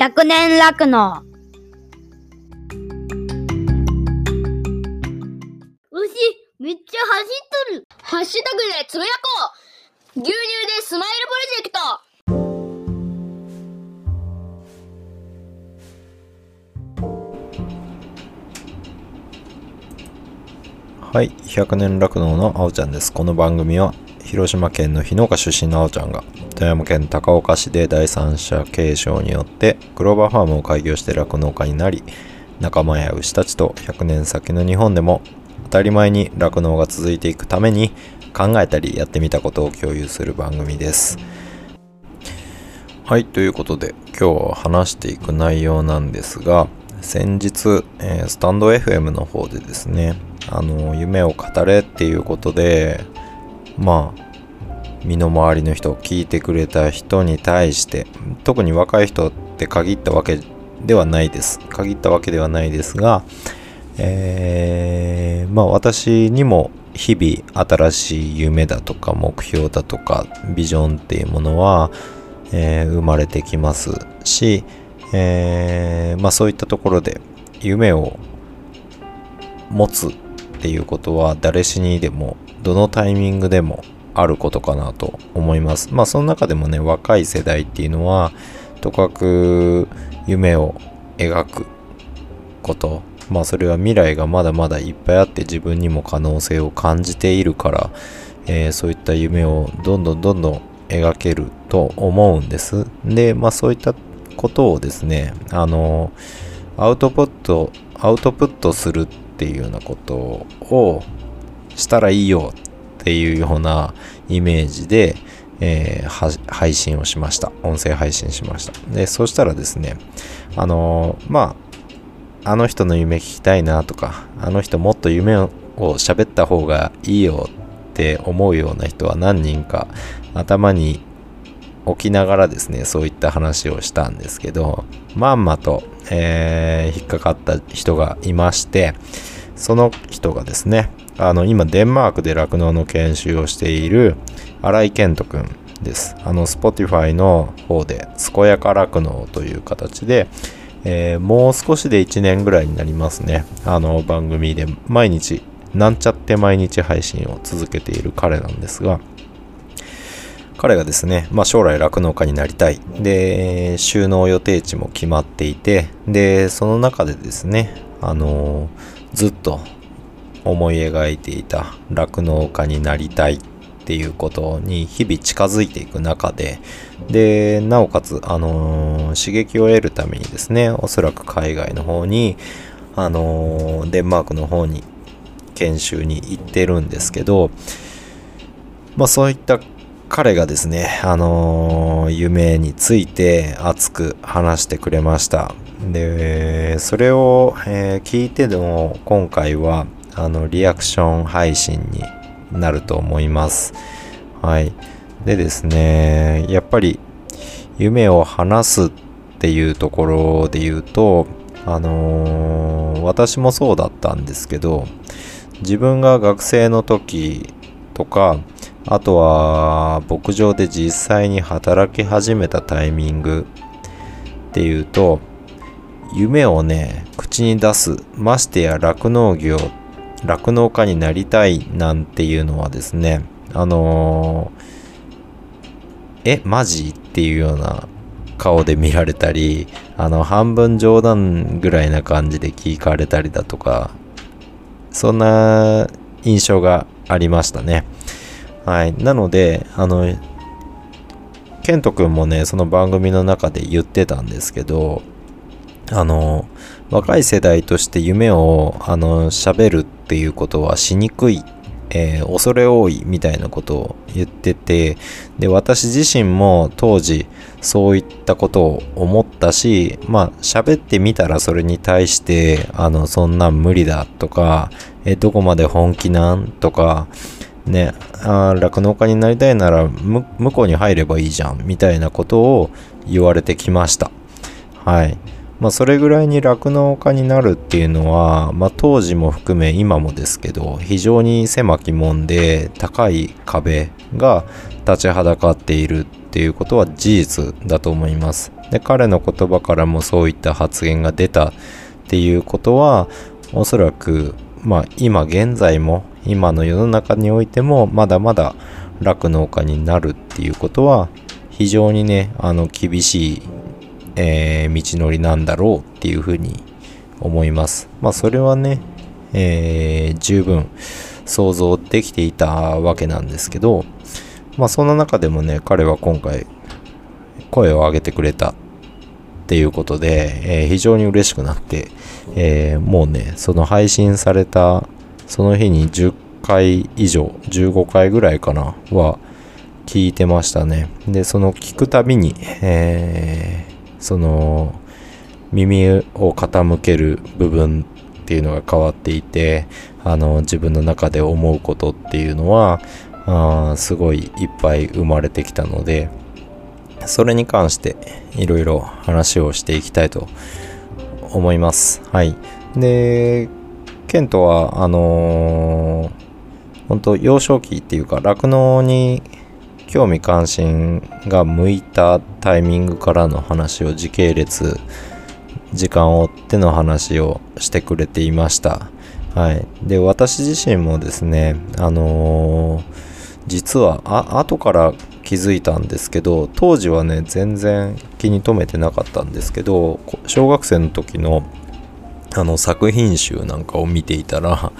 100年楽の。牛、めっちゃ走っとる。ハッシュタグでつぶやこう牛乳でスマイルプロジェクトはい、100年酪農のあおちゃんです。この番組は広島県の日農家出身のあおちゃんが富山県高岡市で第三者継承によってグローバーファームを開業して酪農家になり仲間や牛たちと100年先の日本でも当たり前に酪農が続いていくために考えたりやってみたことを共有する番組です。はい、ということで今日話していく内容なんですが先日、えースタンド FM の方でですねあの夢を語れっていうことでまあ身の回りの人聞いてくれた人に対して特に若い人って限ったわけではないです。限ったわけではないですがえーまあ私にも日々新しい夢だとか目標だとかビジョンっていうものは、えー生まれてきますし、えーまあそういったところで夢を持つっていうことは誰しにでもどのタイミングでもあることかなと思います。まあその中でもね若い世代っていうのはとかく夢を描くこと。まあそれは未来がまだまだいっぱいあって自分にも可能性を感じているから、えーそういった夢をどんどんどんどん描けると思うんです。でまあそういったことをですねあのアウトプットアウトプットするっていうようなことをしたらいいよっていうようなイメージで、えー配信をしました。音声配信しました。でそしたらですねあのまああの人の夢聞きたいなとかあの人もっと夢を喋った方がいいよって思うような人は何人か頭に置きながらですねそういった話をしたんですけどまんまと、えー引っかかった人がいましてその人がですねあの今デンマークで酪農の研修をしている新井健人くんです。あの Spotify の方で健やか酪農という形で、えーもう少しで1年ぐらいになりますね。あの番組で毎日なんちゃって毎日配信を続けている彼なんですが彼がですね、まあ、将来酪農家になりたい。で収納予定地も決まっていてでその中でですねあのずっと思い描いていた酪農家になりたいっていうことに日々近づいていく中ででなおかつ、あの刺激を得るためにですねおそらく海外の方に、あのデンマークの方に研修に行ってるんですけどまあそういった彼がですね、あのー夢について熱く話してくれました。で、それを、えー聞いての今回は、あの、リアクション配信になると思います。はい。でですね、やっぱり夢を話すっていうところで言うと、あのー私もそうだったんですけど、自分が学生の時とか、あとは牧場で実際に働き始めたタイミングっていうと夢をね口に出すましてや酪農業酪農家になりたいなんていうのはですねあのーえマジっていうような顔で見られたりあの半分冗談ぐらいな感じで聞かれたりだとかそんな印象がありましたね。はい。なので、あの、ケント君もね、その番組の中で言ってたんですけど、あの、若い世代として夢を、あの、喋るっていうことはしにくい、えー恐れ多いみたいなことを言ってて、で、私自身も当時、そういったことを思ったし、まあ、喋ってみたらそれに対して、あの、そんなん無理だとか、え、どこまで本気なんとか、ね、あ酪農家になりたいなら向こうに入ればいいじゃんみたいなことを言われてきました。はい。まあ、それぐらいに酪農家になるっていうのは、まあ、当時も含め今もですけど非常に狭き門で高い壁が立ちはだかっているっていうことは事実だと思います。で彼の言葉からもそういった発言が出たっていうことはおそらくまあ今現在も今の世の中においてもまだまだ酪農家になるっていうことは非常にねあの厳しいえー、道のりなんだろうっていうふうに思います。まあそれはね、えー、十分想像できていたわけなんですけど、まあそんな中でもね、彼は今回声を上げてくれたっていうことで、えー、非常に嬉しくなって、えー、もうね、その配信されたその日に10回以上、15回ぐらいかなは聞いてましたね。で、その聞くたびに、えーその耳を傾ける部分っていうのが変わっていてあの自分の中で思うことっていうのはあすごいいっぱい生まれてきたのでそれに関していろいろ話をしていきたいと思います。はい。で、ケントは、あのー、本当幼少期っていうか、酪農に興味関心が向いたタイミングからの話を時系列時間を追っての話をしてくれていました。はい。で私自身もですねあのー、実はあ後から気づいたんですけど当時はね全然気に留めてなかったんですけど小学生の時のあの作品集なんかを見ていたら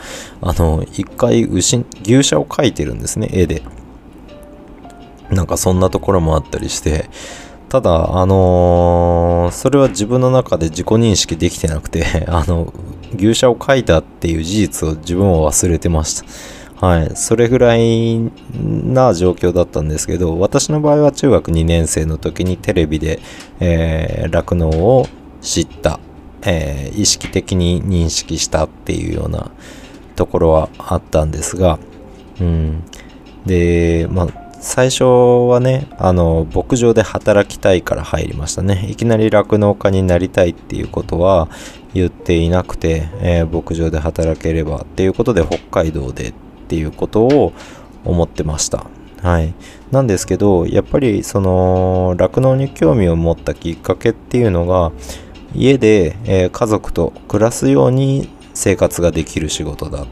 あの一回牛牛舎を描いてるんですね絵で。なんかそんなところもあったりして、ただ、あのー、それは自分の中で自己認識できてなくて、あの、牛舎を描いたっていう事実を自分は忘れてました。はい。それぐらいな状況だったんですけど、私の場合は中学2年生の時にテレビで、えー、酪農を知った、えー、意識的に認識したっていうようなところはあったんですが、うん。で、まあ、最初はね、あの、牧場で働きたいから入りましたね。いきなり酪農家になりたいっていうことは言っていなくて、えー、牧場で働ければっていうことで北海道でっていうことを思ってました。はい。なんですけど、やっぱりその酪農に興味を持ったきっかけっていうのが、家で、えー、家族と暮らすように生活ができる仕事だっ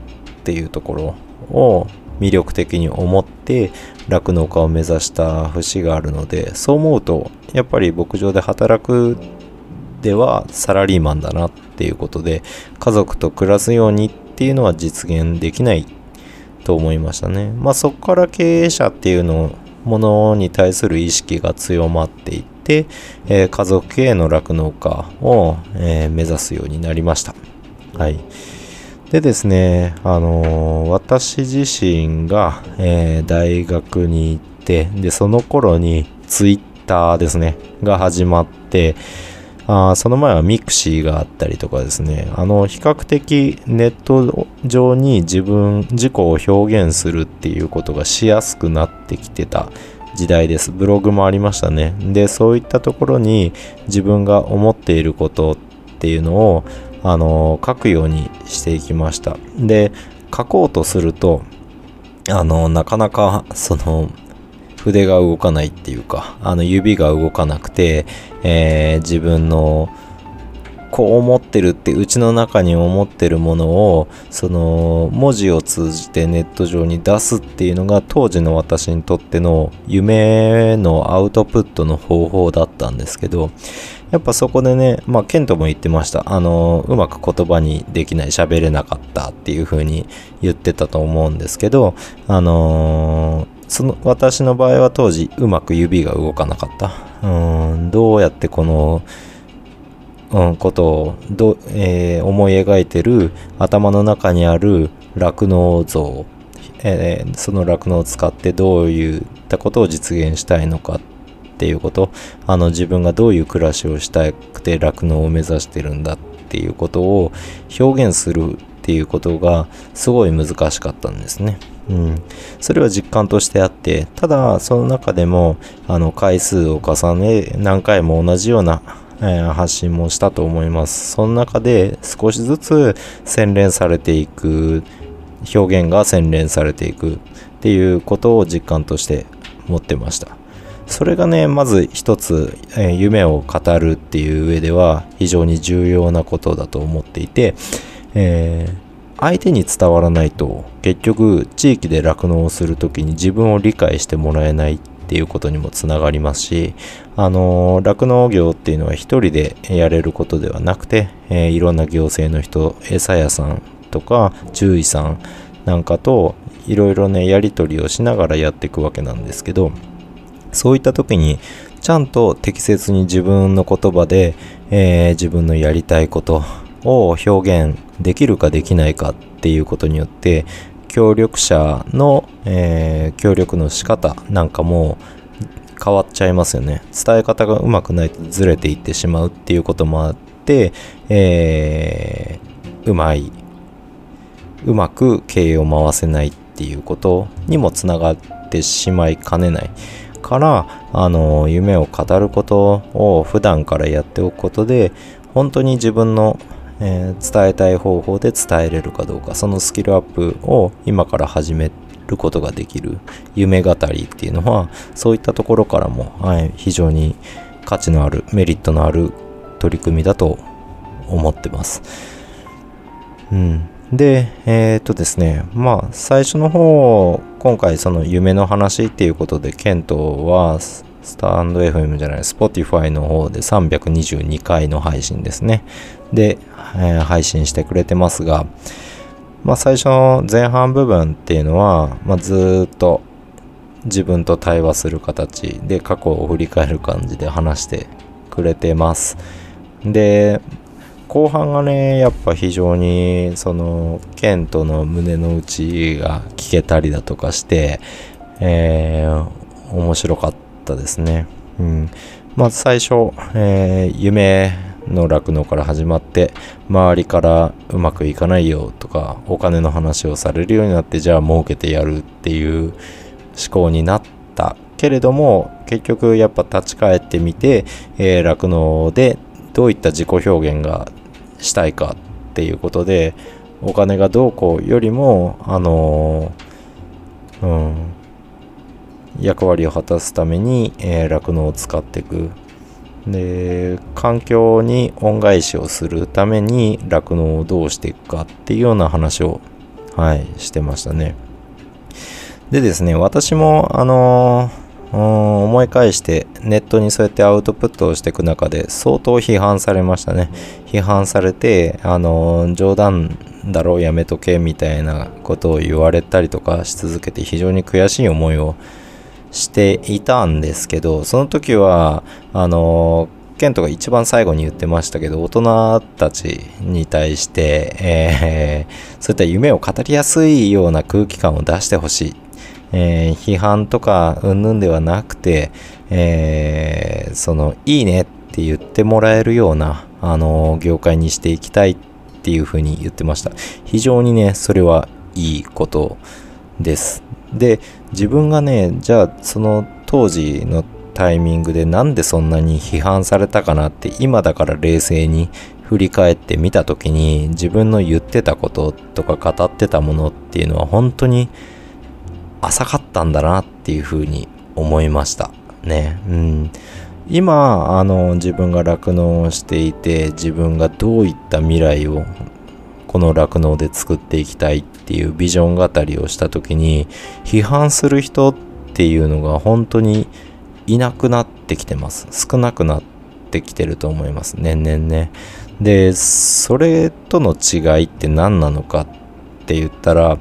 ていうところを魅力的に思って酪農家を目指した節があるのでそう思うとやっぱり牧場で働くではサラリーマンだなっていうことで家族と暮らすようにっていうのは実現できないと思いましたね。まあそこから経営者っていうのものに対する意識が強まっていって、えー、家族経営の酪農家を、えー、目指すようになりました。はい。でですね、あのー、私自身が、えー、大学に行って、で、その頃にツイッターですね、が始まって、あその前はミクシーがあったりとかですね、あの、比較的ネット上に自分、自己を表現するっていうことがしやすくなってきてた時代です。ブログもありましたね。で、そういったところに自分が思っていることっていうのをあの書くようにしていきました。で書こうとするとあのなかなかその筆が動かないっていうかあの指が動かなくて、えー、自分のこう思ってるってうちの中に思ってるものをその文字を通じてネット上に出すっていうのが当時の私にとっての夢のアウトプットの方法だったんですけどやっぱそこでね、まあ、ケントも言ってました。あの、うまく言葉にできない、喋れなかったっていう風に言ってたと思うんですけど、あのー、その、私の場合は当時、うまく指が動かなかった。うん、どうやってこの、うん、ことをど、えー、思い描いてる頭の中にある酪農像、えー、その酪農を使ってどういったことを実現したいのかっっていうことあの自分がどういう暮らしをしたくて酪農を目指してるんだっていうことを表現するっていうことがすごい難しかったんですね。うん、それは実感としてあってただその中でもあの回数を重ね何回も同じようなえ発信もしたと思います。その中で少しずつ洗練されていく、表現が洗練されていくっていうことを実感として持ってました。それがね、まず一つ、えー夢を語るっていう上では非常に重要なことだと思っていて、えー相手に伝わらないと結局地域で酪農をするときに自分を理解してもらえないっていうことにもつながりますし、あの酪農業っていうのは一人でやれることではなくて、えーいろんな行政の人、餌屋さんとか獣医さんなんかといろいろね、やり取りをしながらやっていくわけなんですけど、そういった時にちゃんと適切に自分の言葉で、えー自分のやりたいことを表現できるかできないかっていうことによって協力者の、えー協力の仕方なんかも変わっちゃいますよね。伝え方がうまくないとずれていってしまうっていうこともあって、えーうまいうまく経営を回せないっていうことにもつながってしまいかねない。からあの夢を語ることを普段からやっておくことで本当に自分の、えー伝えたい方法で伝えれるかどうかそのスキルアップを今から始めることができる夢語りっていうのはそういったところからも、はい、非常に価値のあるメリットのある取り組みだと思ってます。うん、で、えーっとですね、まあ、最初の方、今回その夢の話っていうことで、ケントは、スタンド FM じゃない、Spotify の方で322回の配信ですね。で、えー配信してくれてますが、まあ、最初の前半部分っていうのは、まあ、ずっと自分と対話する形で過去を振り返る感じで話してくれてます。で、後半がねやっぱ非常にそのケントの胸の内が聞けたりだとかして、えー面白かったですね。うん、まず最初、えー夢の酪農から始まって周りからうまくいかないよとかお金の話をされるようになってじゃあ儲けてやるっていう思考になったけれども結局やっぱ立ち返ってみてえー酪農、でどういった自己表現がしたいかっていうことでお金がどうこうよりもあのうん役割を果たすためにえー酪農、を使っていく。で環境に恩返しをするために酪農をどうしていくかっていうような話をはいしてましたね。でですね私もあのーうん思い返してネットにそうやってアウトプットをしていく中で相当批判されましたね。批判されてあの冗談だろうやめとけみたいなことを言われたりとかし続けて非常に悔しい思いをしていたんですけどその時はあのケントが一番最後に言ってましたけど大人たちに対して、えーそういった夢を語りやすいような空気感を出してほしい。えー批判とかうんぬんではなくて、えーそのいいねって言ってもらえるような、あの業界にしていきたいっていうふうに言ってました。非常にねそれはいいことです。で自分がねじゃあその当時のタイミングでなんでそんなに批判されたかなって今だから冷静に振り返ってみた時に自分の言ってたこととか語ってたものっていうのは本当に浅かったんだなっていうふうに思いました。ね。うん。今あの自分が酪農をしていて自分がどういった未来をこの酪農で作っていきたいっていうビジョン語りをした時に批判する人っていうのが本当にいなくなってきてます。少なくなってきてると思います。年々ね。でそれとの違いって何なのかって言ったら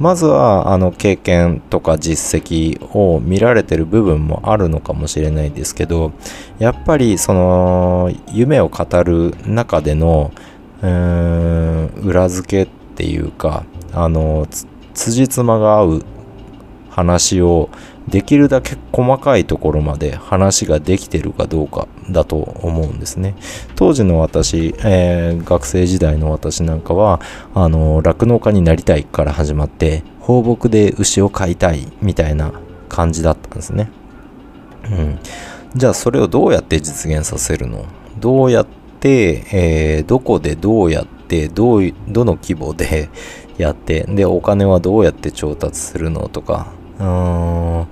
まずはあの経験とか実績を見られてる部分もあるのかもしれないですけどやっぱりその夢を語る中でのうーん裏付けっていうかあのつ辻褄が合う話をできるだけ細かいところまで話ができてるかどうかだと思うんですね。当時の私、えー学生時代の私なんかはあの酪農家になりたいから始まって放牧で牛を飼いたいみたいな感じだったんですね。うん。じゃあそれをどうやって実現させるの？どうやって、えーどこでどうやって、どう、どの規模で やって、で、お金はどうやって調達するのとか、うーん、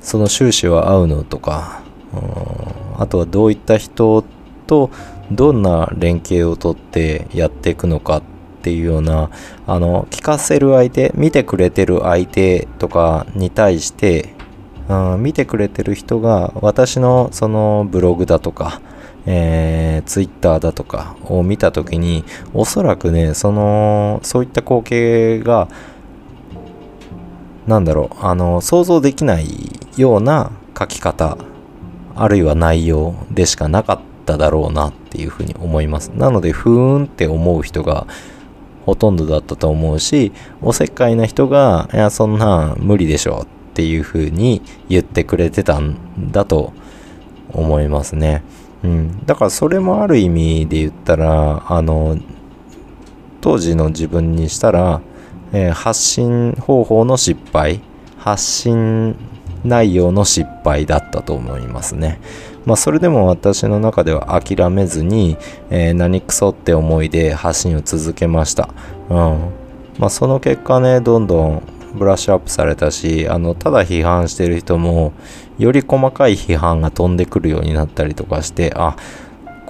その収支は合うのとか、あとはどういった人とどんな連携をとってやっていくのかっていうような、あの、聞かせる相手、見てくれてる相手とかに対して、うん見てくれてる人が私のそのブログだとか、えー、ツイッターだとかを見た時におそらくねそのそういった光景がなんだろうあの想像できないような書き方あるいは内容でしかなかっただろうなっていうふうに思います。なのでふーんって思う人がほとんどだったと思うしおせっかいな人がいやそんな無理でしょっていうふうに言ってくれてたんだと思いますね。うん。だからそれもある意味で言ったらあの当時の自分にしたら、えー発信方法の失敗発信内容の失敗だったと思いますね。まあそれでも私の中では諦めずに、えー何クソって思いで発信を続けました。うん。まあその結果ねどんどんブラッシュアップされたしあのただ批判してる人もより細かい批判が飛んでくるようになったりとかしてあ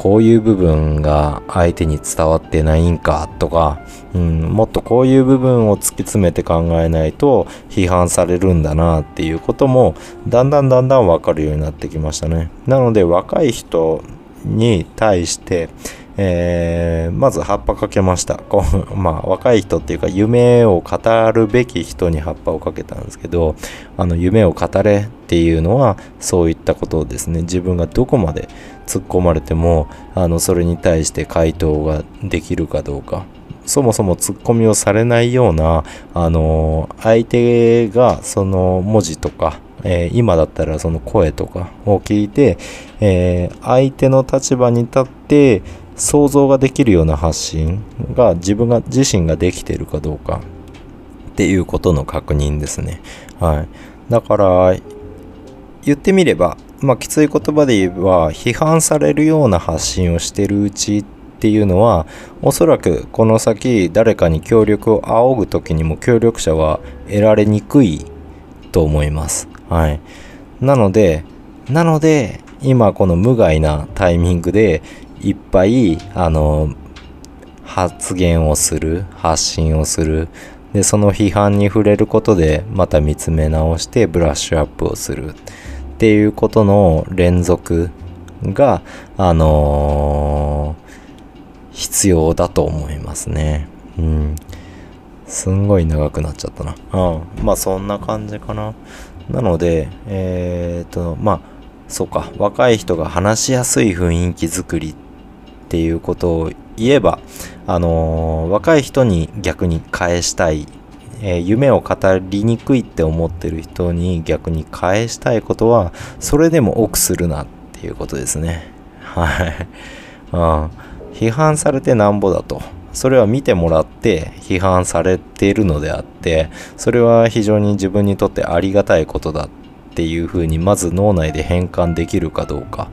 こういう部分が相手に伝わってないんかとか、うん、もっとこういう部分を突き詰めて考えないと批判されるんだなっていうこともだんだんだんだん分かるようになってきましたね。なので若い人に対して、えーまず葉っぱかけました。こう まあ若い人っていうか夢を語るべき人に葉っぱをかけたんですけどあの夢を語れっていうのはそういったことをですね。自分がどこまで突っ込まれてもあのそれに対して回答ができるかどうか。そもそも突っ込みをされないようなあの相手がその文字とかえー今だったらその声とかを聞いて、えー相手の立場に立って想像ができるような発信が自分が自身ができているかどうかっていうことの確認ですね。はい。だから言ってみれば、まあ、きつい言葉で言えば批判されるような発信をしてるうちっていうのはおそらくこの先誰かに協力を仰ぐ時にも協力者は得られにくいと思います。はい。なので、なので、今この無害なタイミングでいっぱい、あの、発言をする、発信をする。で、その批判に触れることで、また見つめ直してブラッシュアップをする。っていうことの連続が、あのー必要だと思いますね。うん。すんごい長くなっちゃったな。うん。まあそんな感じかな。なので、えー、と、まあ、そうか、若い人が話しやすい雰囲気作りってっていうことを言えば、あのー若い人に逆に返したい、えー夢を語りにくいって思ってる人に逆に返したいことは、それでも奥するなっていうことですね。はい。うん。批判されてなんぼだと。それは見てもらって批判されているのであって、それは非常に自分にとってありがたいことだっていうふうにまず脳内で変換できるかどうか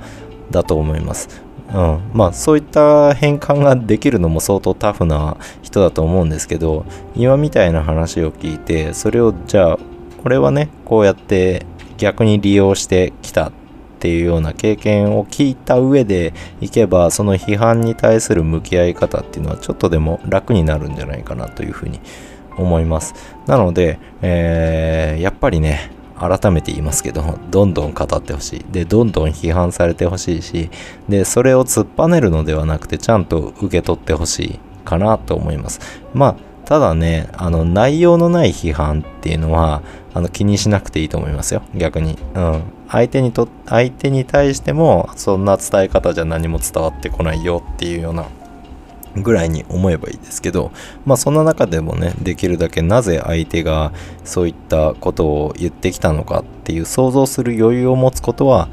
だと思います。うん、まあそういった変換ができるのも相当タフな人だと思うんですけど今みたいな話を聞いてそれをじゃあ俺はねこうやって逆に利用してきたっていうような経験を聞いた上でいけばその批判に対する向き合い方っていうのはちょっとでも楽になるんじゃないかなというふうに思います。なので、えーやっぱりね改めて言いますけどどんどん語ってほしい。でどんどん批判されてほしいしでそれを突っぱねるのではなくてちゃんと受け取ってほしいかなと思います。まあただねあの内容のない批判っていうのはあの気にしなくていいと思いますよ。逆に。うん。相手にと相手に対してもそんな伝え方じゃ何も伝わってこないよっていうようなぐらいに思えばいいですけどまあそんな中でもねできるだけなぜ相手がそういったことを言ってきたのかっていう想像する余裕を持つことは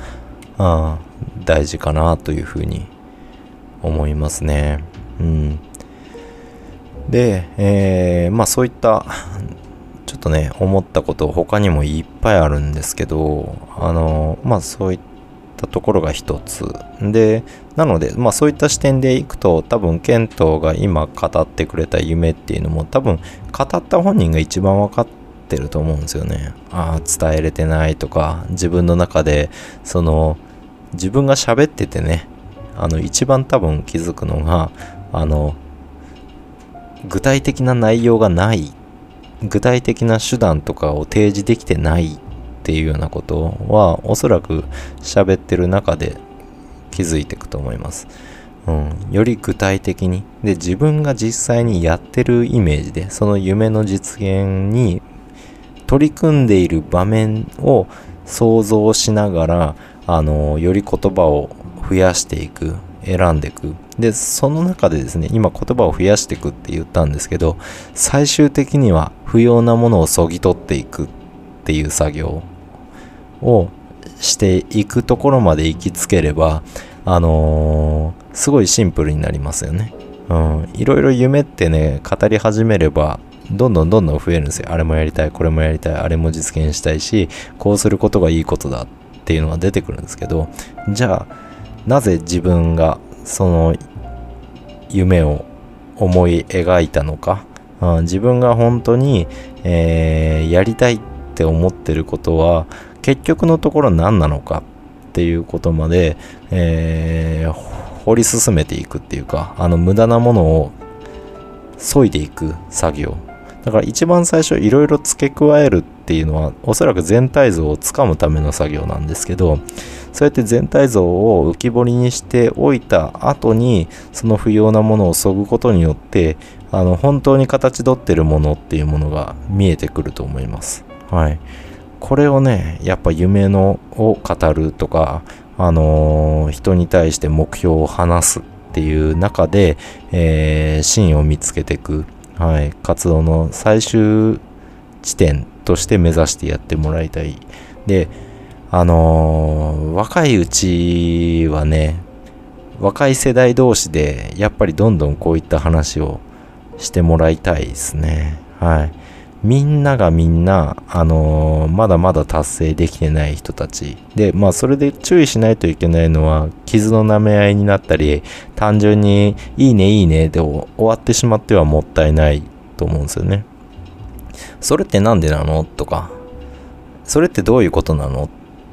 あ大事かなというふうに思いますね。うん。で、えーまあそういったちょっとね思ったこと他にもいっぱいあるんですけどあのまあそういったたところが一つ。でなのでまあそういった視点でいくと多分ケントが今語ってくれた夢っていうのも多分語った本人が一番分かってると思うんですよね。ああ伝えれてないとか自分の中でその自分が喋っててねあの一番多分気づくのがあの具体的な内容がない具体的な手段とかを提示できてないっていうようなことはおそらく喋ってる中で気づいていくと思います。うん、より具体的に。で自分が実際にやってるイメージでその夢の実現に取り組んでいる場面を想像しながらあのより言葉を増やしていく選んでいく。でその中でですね今言葉を増やしていくって言ったんですけど最終的には不要なものをそぎ取っていくっていう作業。をしていくところまで行きつければあのー、すごいシンプルになりますよね。うん、いろいろ夢ってね語り始めればどんどんどんどん増えるんですよ。あれもやりたい、これもやりたい、あれも実現したいし、こうすることがいいことだっていうのが出てくるんですけど、じゃあ、なぜ自分がその夢を思い描いたのか、うん、自分が本当に、えー、やりたいって思ってることは、結局のところ何なのかっていうことまで、えー、掘り進めていくっていうかあの無駄なものを削いでいく作業だから一番最初いろいろ付け加えるっていうのはおそらく全体像をつかむための作業なんですけどそうやって全体像を浮き彫りにしておいた後にその不要なものをそぐことによってあの本当に形取ってるものっていうものが見えてくると思います。はい。これをね、やっぱ夢のを語るとか、あのー、人に対して目標を話すっていう中で、えー、芯を見つけていく、はい、活動の最終地点として目指してやってもらいたい。で、あのー、若いうちはね、若い世代同士でやっぱりどんどんこういった話をしてもらいたいですね。はい。みんながみんな、あのー、まだまだ達成できてない人たち。で、まあ、それで注意しないといけないのは、傷の舐め合いになったり、単純に、いいね、いいね、で終わってしまってはもったいないと思うんですよね。それってなんでなの？とか、それってどういうことなの？っ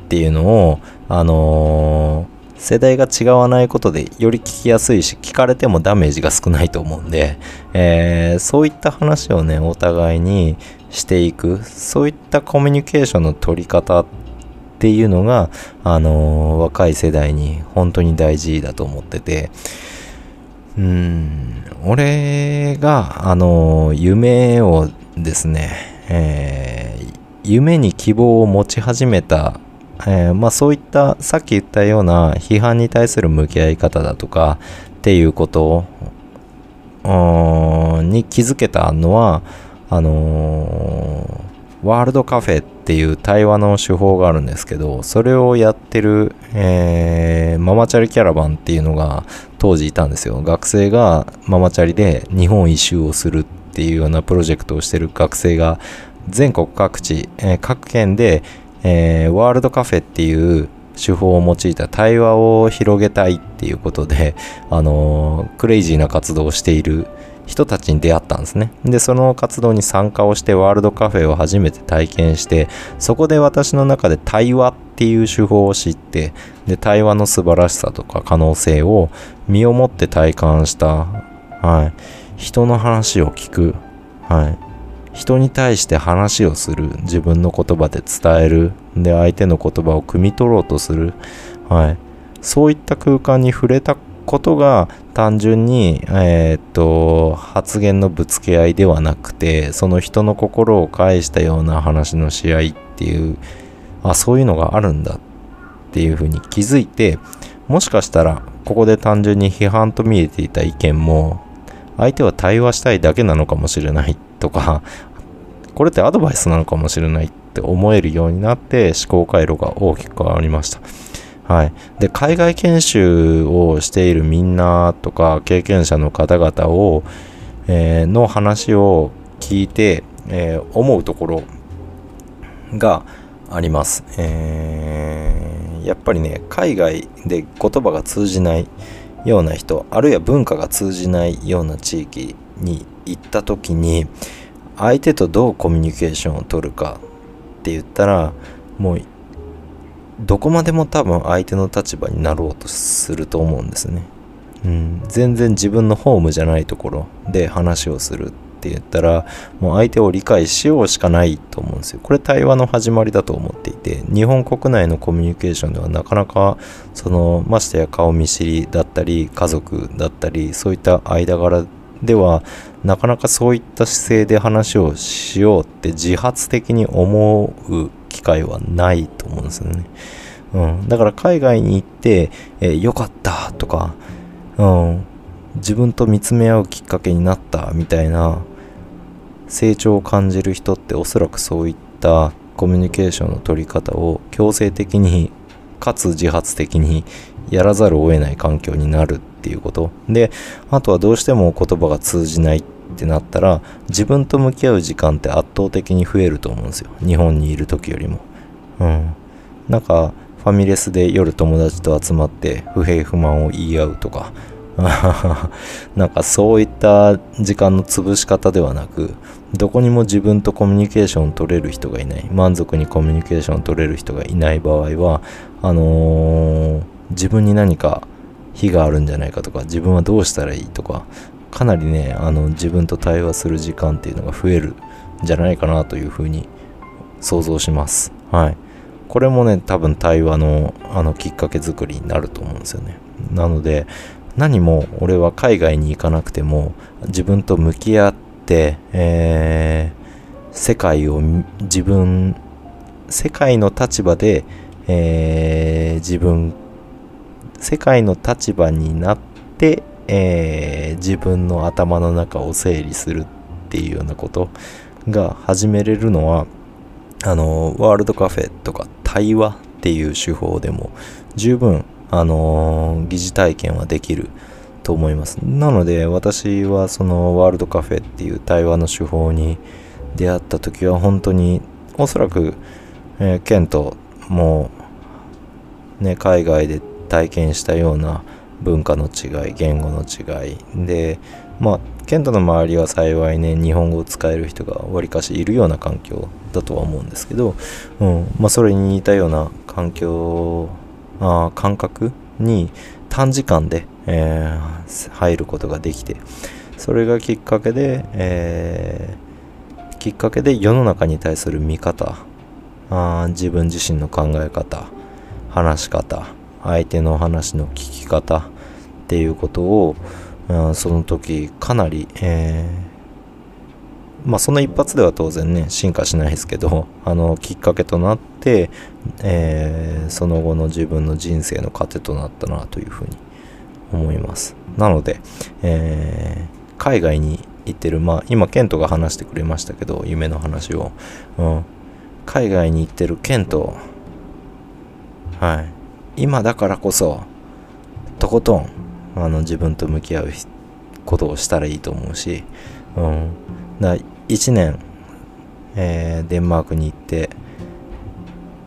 ていうのを、あの世代が違わないことでより聞きやすいし聞かれてもダメージが少ないと思うんで、えー、そういった話をねお互いにしていくそういったコミュニケーションの取り方っていうのが、あのー、若い世代に本当に大事だと思ってて。うん俺が、あのー、夢をですね、え夢に希望を持ち始めたえー、まあ、そういったさっき言ったような批判に対する向き合い方だとかっていうことに気づけたのはあのー、ワールドカフェっていう対話の手法があるんですけどそれをやってる、えー、ママチャリキャラバンっていうのが当時いたんですよ。学生がママチャリで日本一周をするっていうようなプロジェクトをしてる学生が全国各地、えー、各県でえー、ワールドカフェっていう手法を用いた対話を広げたいっていうことで、あのー、クレイジーな活動をしている人たちに出会ったんですね。で、その活動に参加をしてワールドカフェを初めて体験して、そこで私の中で対話っていう手法を知って、で、対話の素晴らしさとか可能性を身をもって体感した、はい。人の話を聞く、はい。人に対して話をする自分の言葉で伝える。で相手の言葉を汲み取ろうとする、はい、そういった空間に触れたことが単純に、えー、と発言のぶつけ合いではなくてその人の心を返したような話の試合っていうあそういうのがあるんだっていうふうに気づいてもしかしたらここで単純に批判と見えていた意見も相手は対話したいだけなのかもしれないとか、これってアドバイスなのかもしれないって思えるようになって思考回路が大きく変わりました。はい。で、海外研修をしているみんなとか経験者の方々を、えー、の話を聞いて、えー、思うところがあります。えー、やっぱりね海外で言葉が通じないような人あるいは文化が通じないような地域に行った時に相手とどうコミュニケーションを取るかって言ったらもうどこまでも多分相手の立場になろうとすると思うんですね。うん、全然自分のホームじゃないところで話をするって言ったらもう相手を理解しようしかないと思うんですよ。これ対話の始まりだと思っていて日本国内のコミュニケーションではなかなかそのましてや顔見知りだったり家族だったりそういった間柄ではなかなかそういった姿勢で話をしようって自発的に思う機会はないと思うんですよね。うん、だから海外に行って、えー、よかったとか、うん、自分と見つめ合うきっかけになったみたいな成長を感じる人っておそらくそういったコミュニケーションの取り方を強制的にかつ自発的にやらざるを得ない環境になるっていうこと。であとはどうしても言葉が通じないってなったら自分と向き合う時間って圧倒的に増えると思うんですよ。日本にいる時よりも。うん。なんかファミレスで夜友達と集まって不平不満を言い合うとか。なんかそういった時間の潰し方ではなくどこにも自分とコミュニケーションを取れる人がいない。満足にコミュニケーションを取れる人がいない場合はあのー、自分に何か非があるんじゃないかとか自分はどうしたらいいとかかなりねあの自分と対話する時間っていうのが増えるんじゃないかなというふうに想像します。はい。これもね多分対話のあのきっかけ作りになると思うんですよね。なので何も俺は海外に行かなくても自分と向き合って、えー、世界を自分世界の立場で、えー、自分世界の立場になってえー、自分の頭の中を整理するっていうようなことが始めれるのはあのワールドカフェとか対話っていう手法でも十分あの疑似体験はできると思います。なので私はそのワールドカフェっていう対話の手法に出会った時は本当におそらく、えー、ケントもね海外で体験したような文化の違い言語の違い。でまあケントの周りは幸いね日本語を使える人がわりかしいるような環境だとは思うんですけど、うんまあ、それに似たような環境あ感覚に短時間で、えー、入ることができてそれがきっかけで、えー、きっかけで世の中に対する見方あ自分自身の考え方話し方相手の話の聞き方っていうことを、うん、その時かなり、えー、まあその一発では当然ね進化しないですけどあのきっかけとなって、えー、その後の自分の人生の糧となったなというふうに思います。なので、えー、海外に行ってるまあ今ケントが話してくれましたけど夢の話を、うん、海外に行ってるケント。はい。今だからこそとことんあの自分と向き合うことをしたらいいと思うし、うん、だ1年、えー、デンマークに行って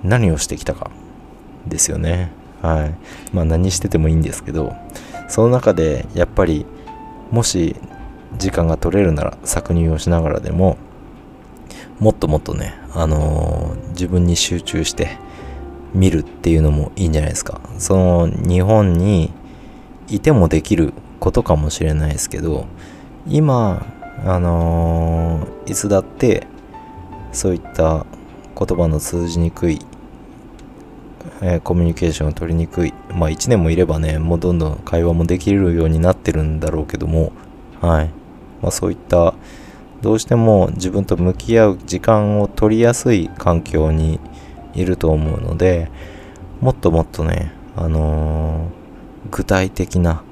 何をしてきたかですよね。はい。まあ何しててもいいんですけどその中でやっぱりもし時間が取れるなら搾乳をしながらでももっともっとね、あのー、自分に集中して見るっていうのもいいんじゃないですか。その日本にいてもできることかもしれないですけど、今、あのー、いつだってそういった言葉の通じにくい、えー、コミュニケーションを取りにくい、まあ1年もいればね、もうどんどん会話もできるようになってるんだろうけども、はい。まあそういったどうしても自分と向き合う時間を取りやすい環境にいると思うのでもっともっとね、あのー、具体的な、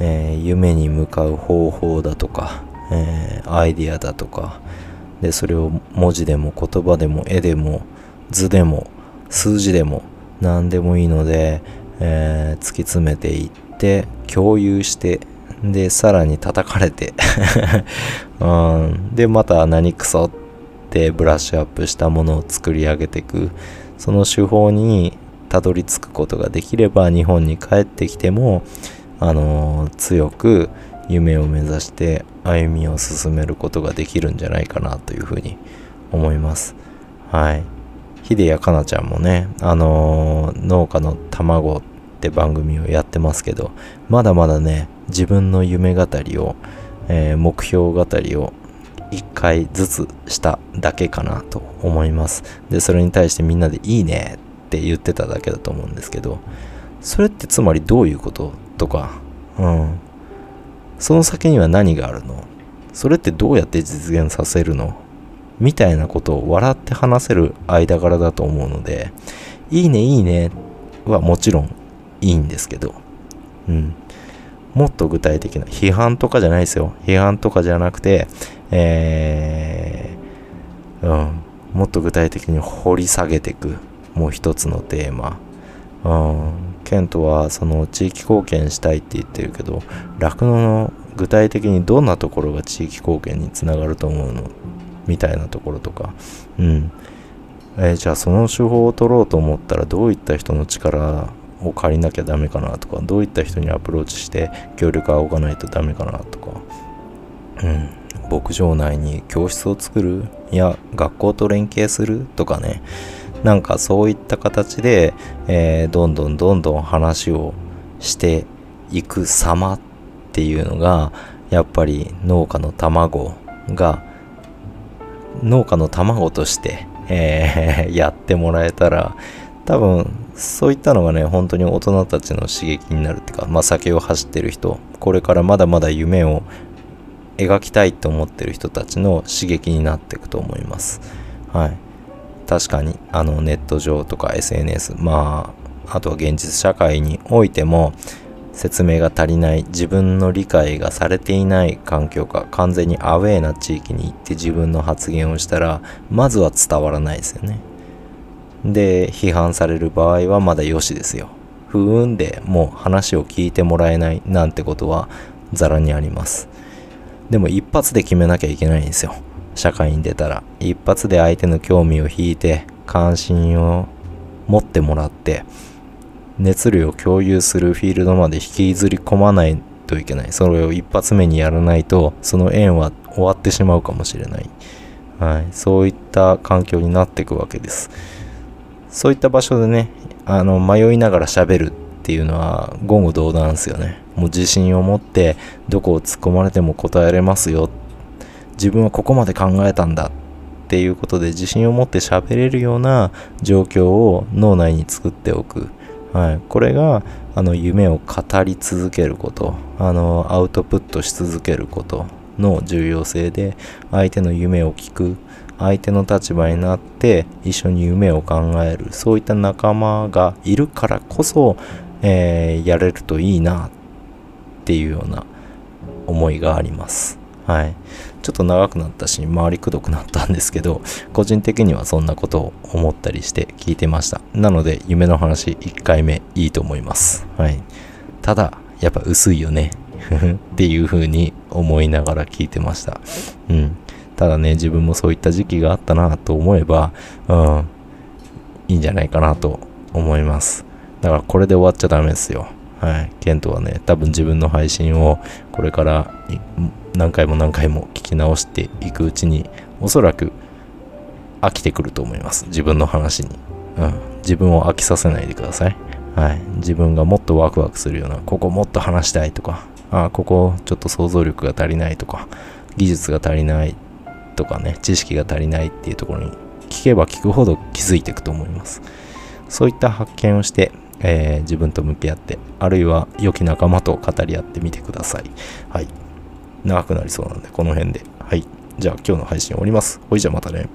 えー、夢に向かう方法だとか、えー、アイディアだとかでそれを文字でも言葉でも絵でも図でも数字でも何でもいいので、え突き詰めていって共有してでさらに叩かれて うん、でまた何クソってブラッシュアップしたものを作り上げていく。その手法にたどり着くことができれば日本に帰ってきてもあの強く夢を目指して歩みを進めることができるんじゃないかなというふうに思います。はい。秀谷かなちゃんもねあの農家の卵って番組をやってますけどまだまだね自分の夢語りを、えー目標語りを一回ずつしただけかなと思います。でそれに対してみんなでいいねって言ってただけだと思うんですけどそれってつまりどういうこととか？うん。その先には何があるの？それってどうやって実現させるの？みたいなことを笑って話せる間柄だと思うのでいいねいいねはもちろんいいんですけどうん。もっと具体的な批判とかじゃないですよ。批判とかじゃなくてえー、うん。もっと具体的に掘り下げていくもう一つのテーマ。うん。ケントはその地域貢献したいって言ってるけど酪農の具体的にどんなところが地域貢献につながると思うの？みたいなところとか。うん。えーじゃあその手法を取ろうと思ったらどういった人の力を借りなきゃダメかなとかどういった人にアプローチして協力を仰がないとダメかなとか。うん。牧場内に教室を作る？いや学校と連携する？とかね。なんかそういった形で、えーどんどんどんどん話をしていく様っていうのがやっぱり農家の卵が農家の卵として、えー やってもらえたら多分そういったのがね本当に大人たちの刺激になるっていうかまあ先を走ってる人。これからまだまだ夢を描きたいと思ってる人たちの刺激になっていくと思います。はい。確かにあのネット上とか SNS まああとは現実社会においても説明が足りない自分の理解がされていない環境か完全にアウェーな地域に行って自分の発言をしたらまずは伝わらないですよね。で批判される場合はまだよしですよ。不運でもう話を聞いてもらえないなんてことはざらにあります。でも一発で決めなきゃいけないんですよ。社会に出たら。一発で相手の興味を引いて関心を持ってもらって熱量を共有するフィールドまで引きずり込まないといけない。それを一発目にやらないとその縁は終わってしまうかもしれない、はい、そういった環境になっていくわけです。そういった場所でねあの迷いながら喋る。っていうのは言語道断ですよね。もう自信を持ってどこを突っ込まれても答えれますよ。自分はここまで考えたんだ。っていうことで自信を持って喋れるような状況を脳内に作っておく、はい、これがあの夢を語り続けること。あのアウトプットし続けること。の重要性で相手の夢を聞く。相手の立場になって一緒に夢を考える。そういった仲間がいるからこそ、えーやれるといいなっていうような思いがあります。はい。ちょっと長くなったし、回りくどくなったんですけど、個人的にはそんなことを思ったりして聞いてました。なので、夢の話1回目いいと思います。はい。ただ、やっぱ薄いよね。っていう風に思いながら聞いてました。うん。ただね、自分もそういった時期があったなと思えば、うん、いいんじゃないかなと思います。だからこれで終わっちゃダメですよ。はい。ケントはね、多分自分の配信をこれから何回も何回も聞き直していくうちに、おそらく飽きてくると思います。自分の話に。うん。自分を飽きさせないでください。はい。自分がもっとワクワクするような、ここもっと話したいとか、あ、ここちょっと想像力が足りないとか、技術が足りないとかね、知識が足りないっていうところに聞けば聞くほど気づいていくと思います。そういった発見をして、えー自分と向き合って、あるいは良き仲間と語り合ってみてください。はい。長くなりそうなんで、この辺で。はい。じゃあ今日の配信終わります。ほいじゃあまたね。